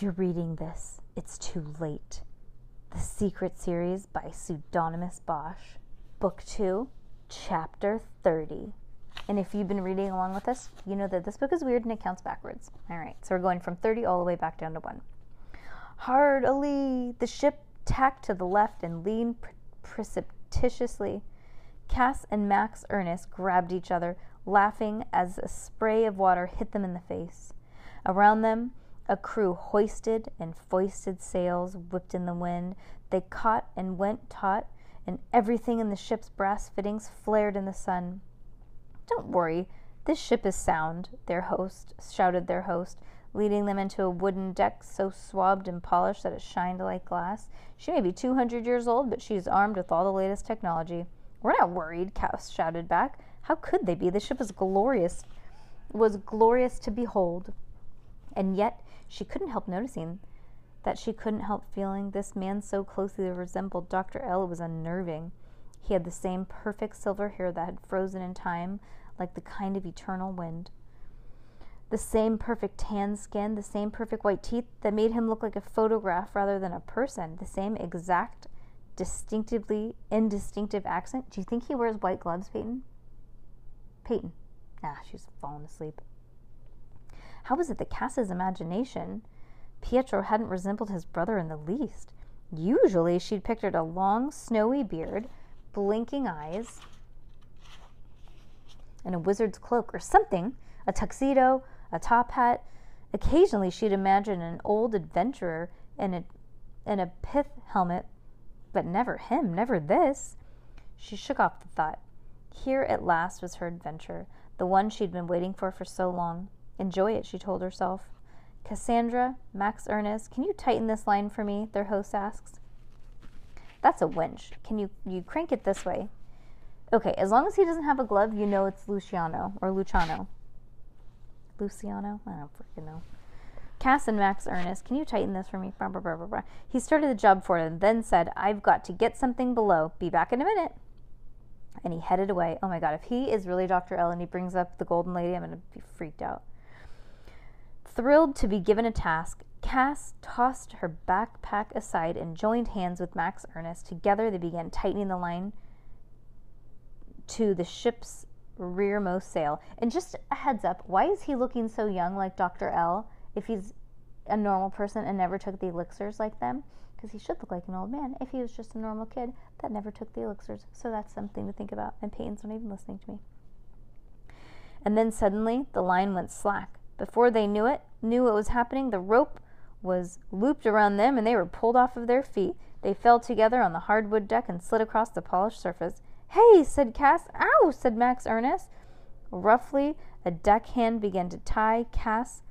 If you're reading this, it's too late. The Secret Series by Pseudonymous Bosch, Book 2, Chapter 30. And if you've been reading along with us, you know that this book is weird and it counts backwards. All right, so we're going from 30 all the way back down to 1. Hard alee! The ship tacked to the left and leaned pre- precipitously. Cass and Max Ernest grabbed each other, laughing as a spray of water hit them in the face. Around them, a crew hoisted and foisted sails, whipped in the wind. They caught and went taut, and everything in the ship's brass fittings flared in the sun. Don't worry, this ship is sound, their host shouted their host, leading them into a wooden deck so swabbed and polished that it shined like glass. She may be two hundred years old, but she is armed with all the latest technology. We're not worried, Cass shouted back. How could they be? The ship is glorious was glorious to behold. And yet she couldn't help noticing that she couldn't help feeling this man so closely resembled Dr. L was unnerving. He had the same perfect silver hair that had frozen in time, like the kind of eternal wind. The same perfect tan skin, the same perfect white teeth that made him look like a photograph rather than a person, the same exact, distinctively indistinctive accent. Do you think he wears white gloves, Peyton? Peyton. Ah, she's fallen asleep. How was it that Cass's imagination? Pietro hadn't resembled his brother in the least. Usually she'd pictured a long, snowy beard, blinking eyes, and a wizard's cloak or something, a tuxedo, a top hat. Occasionally she'd imagined an old adventurer in a, in a pith helmet, but never him, never this. She shook off the thought. Here at last was her adventure, the one she'd been waiting for for so long. Enjoy it, she told herself. Cassandra, Max Ernest, can you tighten this line for me? Their host asks. That's a winch. Can you you crank it this way? Okay, as long as he doesn't have a glove, you know it's Luciano or Luciano. Luciano? I don't freaking know. Cass and Max Ernest, can you tighten this for me? Blah, blah, blah, he started the job for them, then said, I've got to get something below. Be back in a minute. And he headed away. Oh my god, if he is really Dr. L and he brings up the Golden Lady, I'm going to be freaked out. Thrilled to be given a task, Cass tossed her backpack aside and joined hands with Max Ernest. Together, they began tightening the line to the ship's rearmost sail. And just a heads up, why is he looking so young like Dr. L if he's a normal person and never took the elixirs like them? Because he should look like an old man if he was just a normal kid that never took the elixirs. So that's something to think about. And Peyton's not even listening to me. And then suddenly the line went slack. Before they knew it, knew what was happening, the rope was looped around them and they were pulled off of their feet. They fell together on the hardwood deck and slid across the polished surface. Hey, said Cass. Ow, said Max Ernest. Roughly, a deckhand began to tie Cass,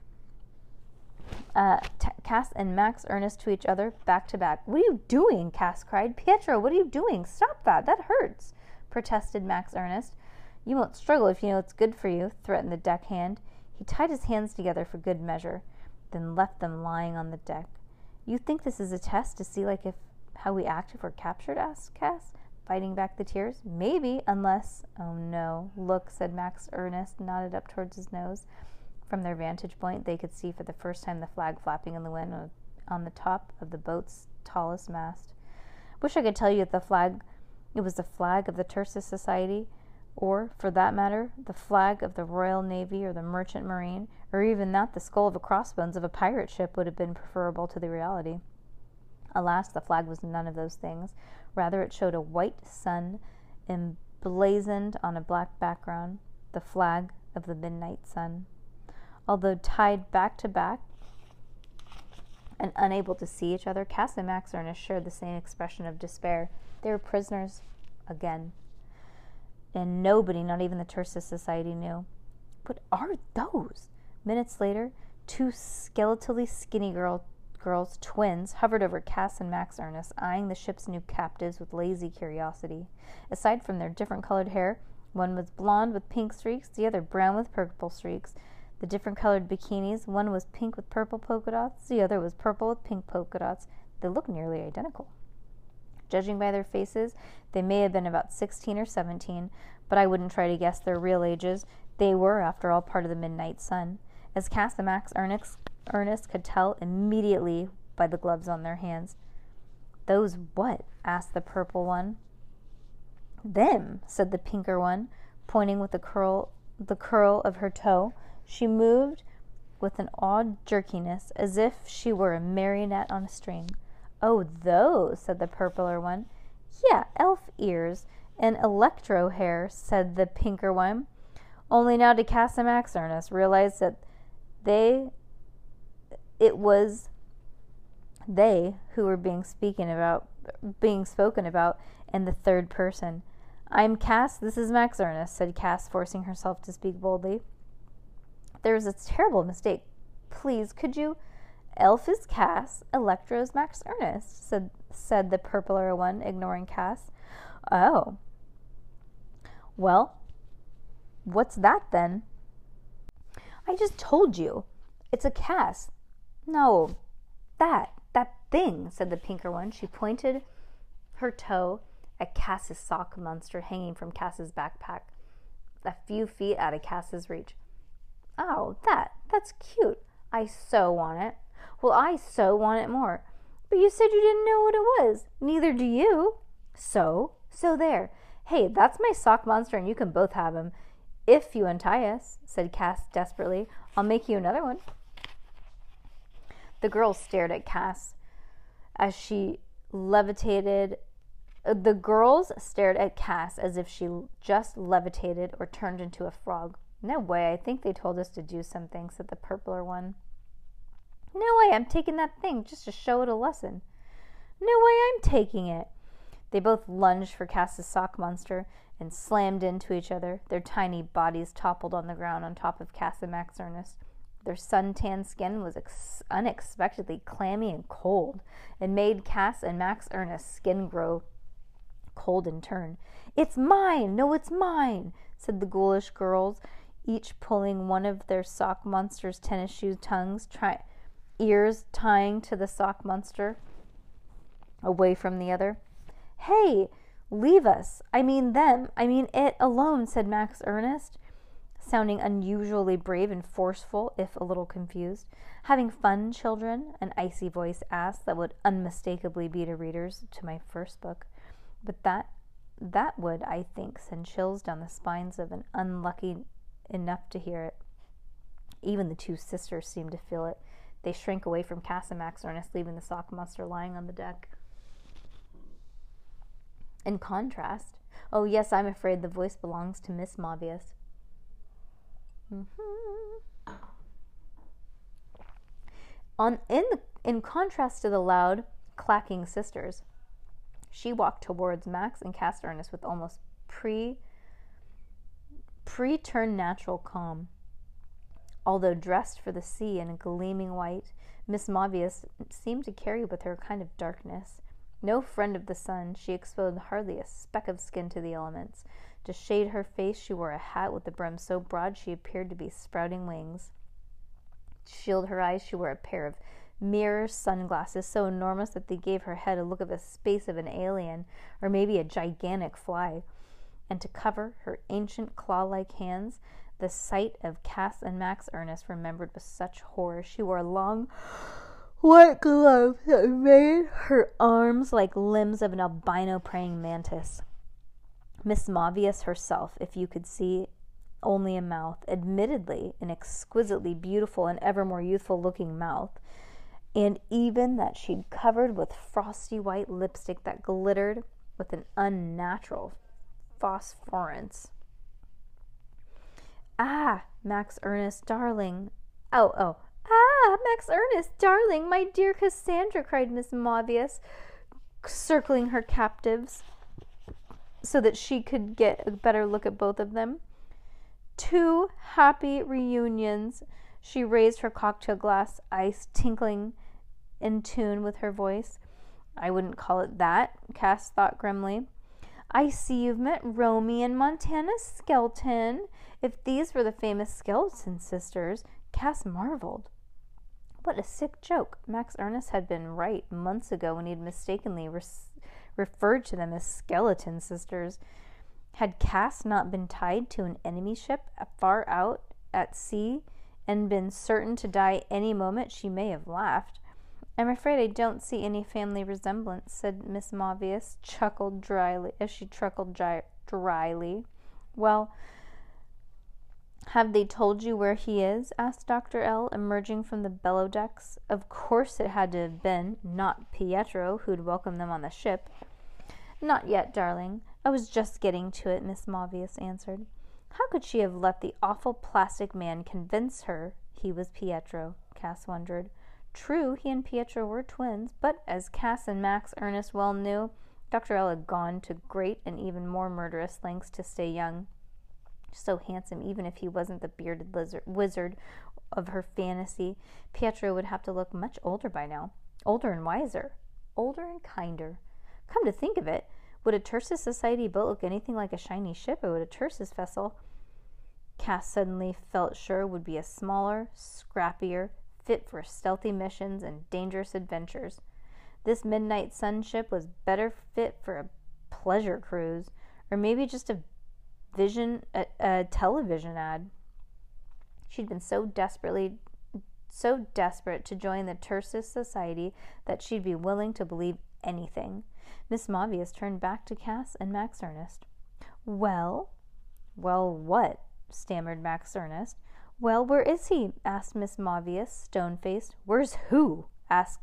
uh, t- Cass and Max Ernest to each other, back to back. What are you doing? Cass cried. Pietro, what are you doing? Stop that. That hurts, protested Max Ernest. You won't struggle if you know it's good for you, threatened the deckhand. He tied his hands together for good measure, then left them lying on the deck. You think this is a test to see like if how we act if we're captured? asked Cass, fighting back the tears. Maybe, unless oh no. Look, said Max Ernest, nodded up towards his nose. From their vantage point they could see for the first time the flag flapping in the wind on the top of the boat's tallest mast. Wish I could tell you that the flag it was the flag of the Terces Society or, for that matter, the flag of the Royal Navy or the Merchant Marine, or even that the skull of a crossbones of a pirate ship would have been preferable to the reality. Alas, the flag was none of those things. Rather, it showed a white sun emblazoned on a black background, the flag of the midnight sun. Although tied back to back and unable to see each other, Cass and Max Ernest shared the same expression of despair. They were prisoners again and nobody, not even the Terces Society, knew. What are those? Minutes later, Two skeletally skinny girl, girls, twins, hovered over Cass and Max Ernest, eyeing the ship's new captives with lazy curiosity. Aside from their different colored hair, one was blonde with pink streaks, the other brown with purple streaks. The different colored bikinis, one was pink with purple polka dots, the other was purple with pink polka dots. They looked nearly identical. Judging by their faces, they may have been about 16 or 17, but I wouldn't try to guess their real ages. They were, after all, part of the midnight sun. As Cass and Ernest, Ernest could tell immediately by the gloves on their hands. Those what? asked the purple one. Them, said the pinker one, pointing with the curl the curl of her toe. She moved with an odd jerkiness, as if she were a marionette on a string. Oh, those, said the purpler one. Yeah, elf ears and electro hair, said the pinker one. Only now did Cass and Max Ernest realize that they it was they who were being speaking about being spoken about in the third person. I'm Cass, this is Max Ernest, said Cass, forcing herself to speak boldly. There's a terrible mistake. Please, could you Elf is Cass, Electro's Max Ernest, said said the purpler one, ignoring Cass. Oh. Well, what's that then? I just told you. It's a Cass. No, that, that thing, said the pinker one. She pointed her toe at Cass's sock monster hanging from Cass's backpack, a few feet out of Cass's reach. Oh, that, that's cute. I so want it. Well, I so want it more. But you said you didn't know what it was. Neither do you. So, so there. Hey, that's my sock monster, and you can both have him. If you untie us, said Cass desperately, I'll make you another one. The girls stared at Cass as she levitated. Uh, the girls stared at Cass as if she just levitated or turned into a frog. No way, I think they told us to do something, said the purpler one. No way, I'm taking that thing just to show it a lesson. No way, I'm taking it. They both lunged for Cass's sock monster and slammed into each other. Their tiny bodies toppled on the ground on top of Cass and Max Ernest. Their sun-tanned skin was ex- unexpectedly clammy and cold, and made Cass and Max Ernest's skin grow cold in turn. It's mine! No, it's mine! said the ghoulish girls, each pulling one of their sock monster's tennis shoe tongues, try- ears tying to the sock monster away from the other. Hey, leave us. I mean them. I mean it alone, said Max Ernest, sounding unusually brave and forceful, if a little confused. Having fun, children? An icy voice asked that would unmistakably be to readers to my first book. But that that would, I think, send chills down the spines of an unlucky enough to hear it. Even the two sisters seemed to feel it. They shrink away from Cass Max Ernest, leaving the sock monster lying on the deck. In contrast, oh yes, I'm afraid the voice belongs to Miss Mobius. Mm-hmm. On in the, in contrast to the loud, clacking sisters, she walked towards Max and Cass Ernest with almost pre preternatural calm. Although dressed for the sea in gleaming white, Miss Mobius seemed to carry with her a kind of darkness. No friend of the sun, she exposed hardly a speck of skin to the elements. To shade her face, she wore a hat with the brim so broad she appeared to be sprouting wings. To shield her eyes, she wore a pair of mirror sunglasses so enormous that they gave her head a look of a space of an alien, or maybe a gigantic fly. And to cover her ancient claw like hands, the sight of Cass and Max Ernest remembered with such horror. She wore long white gloves that made her arms like limbs of an albino praying mantis. Miss Mobius herself, if you could see only a mouth, admittedly an exquisitely beautiful and ever more youthful looking mouth, and even that she'd covered with frosty white lipstick that glittered with an unnatural phosphorence. Ah, Max Ernest, darling. Oh, oh. Ah, Max Ernest, darling, my dear Cassandra, cried Miss Mobius, circling her captives so that she could get a better look at both of them. Two happy reunions. She raised her cocktail glass, ice tinkling in tune with her voice. I wouldn't call it that, Cass thought grimly. I see you've met Romy and Montana Skelton. If these were the famous Skeleton sisters, Cass marveled. What a sick joke. Max Ernest had been right months ago when he'd mistakenly referred to them as skeleton sisters. Had Cass not been tied to an enemy ship far out at sea and been certain to die any moment, she may have laughed. I'm afraid I don't see any family resemblance, said Miss Mavius, chuckled dryly as she chuckled dry- dryly. Well, have they told you where he is? asked Dr. L, emerging from the bellow decks. Of course it had to have been, not Pietro, who'd welcomed them on the ship. Not yet, darling. I was just getting to it, Miss Mavius answered. How could she have let the awful plastic man convince her he was Pietro? Cass wondered. True, he and Pietro were twins, but as Cass and Max Ernest well knew, Dr. L had gone to great and even more murderous lengths to stay young so handsome, even if he wasn't the bearded lizard, wizard of her fantasy. Pietro would have to look much older by now. Older and wiser. Older and kinder. Come to think of it, would a Terces Society boat look anything like a shiny ship, or would a Terces vessel, Cass suddenly felt sure, would be a smaller, scrappier, fit for stealthy missions and dangerous adventures. This midnight sun ship was better fit for a pleasure cruise, or maybe just a vision a, a television ad. She'd been so desperately so desperate to join the Terces Society that she'd be willing to believe anything. Miss Mavius turned back to Cass and Max Ernest. Well, well, what? stammered Max Ernest. Well, where is he? asked Miss Mavius, stone faced. Where's who? asked,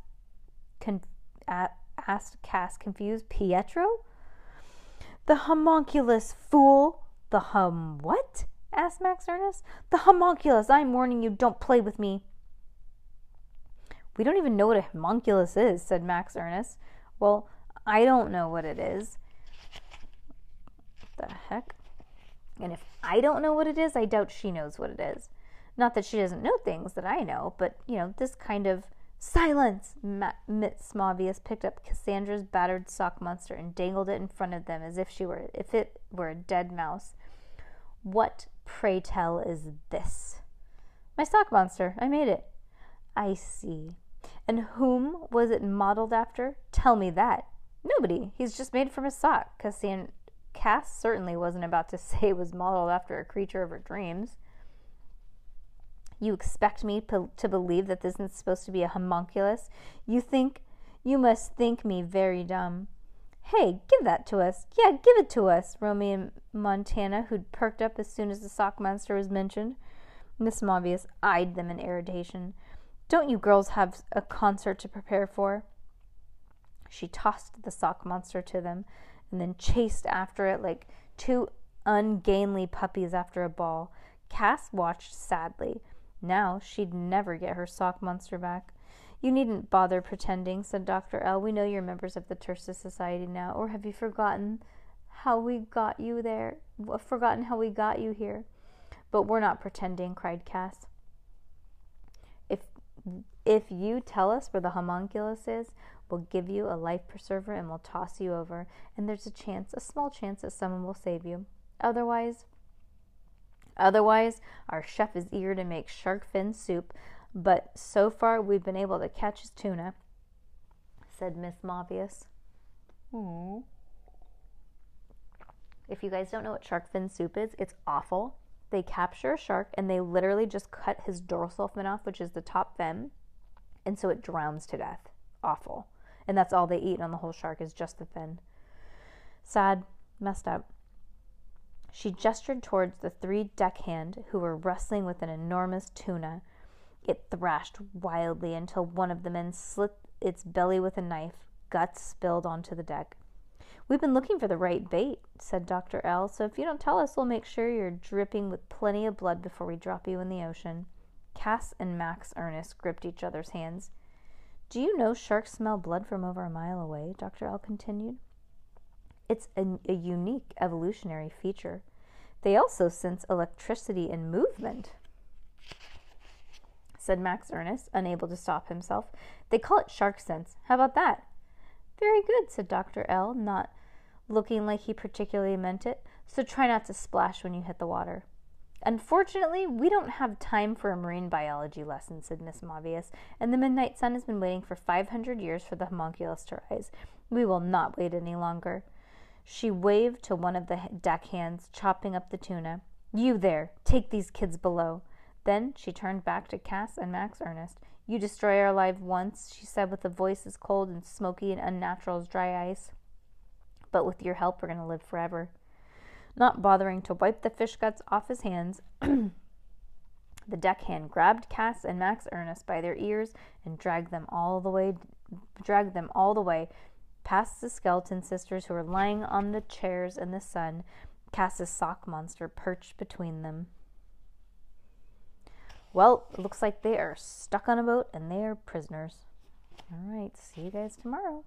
con- a- asked Cass, confused. Pietro? The homunculus, fool! The hum what? asked Max Ernest. The homunculus. I'm warning you, don't play with me. We don't even know what a homunculus is, said Max Ernest. Well, I don't know what it is. What The heck? And if I don't know what it is, I doubt she knows what it is. Not that she doesn't know things that I know, but, you know, this kind of silence. Ma- Miss picked up Cassandra's battered sock monster and dangled it in front of them as if she were if it were a dead mouse. What, pray tell, is this? My sock monster. I made it. I see. And whom was it modeled after? Tell me that. Nobody. He's just made from a sock. Cassan- Cass certainly wasn't about to say it was modeled after a creature of her dreams. You expect me to, to believe that this isn't supposed to be a homunculus? You think, you must think me very dumb. Hey, give that to us. Yeah, give it to us, Romy and Montana, who'd perked up as soon as the sock monster was mentioned. Miss Mavius eyed them in irritation. Don't you girls have a concert to prepare for? She tossed the sock monster to them and then chased after it like two ungainly puppies after a ball. Cass watched sadly. Now she'd never get her sock monster back. You needn't bother pretending, said Dr. L. We know you're members of the Terces Society now. Or have you forgotten how we got you there? Forgotten how we got you here? But we're not pretending, cried Cass. If if you tell us where the homunculus is, we'll give you a life preserver and we'll toss you over. And there's a chance, a small chance, that someone will save you. Otherwise, otherwise, our chef is eager to make shark fin soup, but so far we've been able to catch his tuna, said Miss Mavius. Hmm. If you guys don't know what shark fin soup is, it's awful. They capture a shark and they literally just cut his dorsal fin off, which is the top fin, and so it drowns to death. Awful. And that's all they eat on the whole shark is just the fin. Sad, messed up. She gestured towards the three deckhand who were wrestling with an enormous tuna. It thrashed wildly until one of the men slit its belly with a knife. Guts spilled onto the deck. We've been looking for the right bait, said Dr. L, so if you don't tell us, we'll make sure you're dripping with plenty of blood before we drop you in the ocean. Cass and Max Ernest gripped each other's hands. Do you know sharks smell blood from over a mile away? Dr. L continued. It's a, a unique evolutionary feature. They also sense electricity and movement. said Max Ernest, unable to stop himself. They call it shark sense. How about that? Very good, said Dr. L, not looking like he particularly meant it. So try not to splash when you hit the water. Unfortunately, we don't have time for a marine biology lesson, said Miss Mavius, and the midnight sun has been waiting for 500 years for the homunculus to rise. We will not wait any longer. She waved to one of the deckhands chopping up the tuna. You there, take these kids below. Then she turned back to Cass and Max Ernest. You destroy our lives once, she said with a voice as cold and smoky and unnatural as dry ice. But with your help, we're going to live forever. Not bothering to wipe the fish guts off his hands, the deckhand grabbed Cass and Max Ernest by their ears and dragged them all the way dragged them all the way past the skeleton sisters who were lying on the chairs in the sun, Cass's sock monster perched between them. Well, it looks like they are stuck on a boat and they are prisoners. All right, see you guys tomorrow.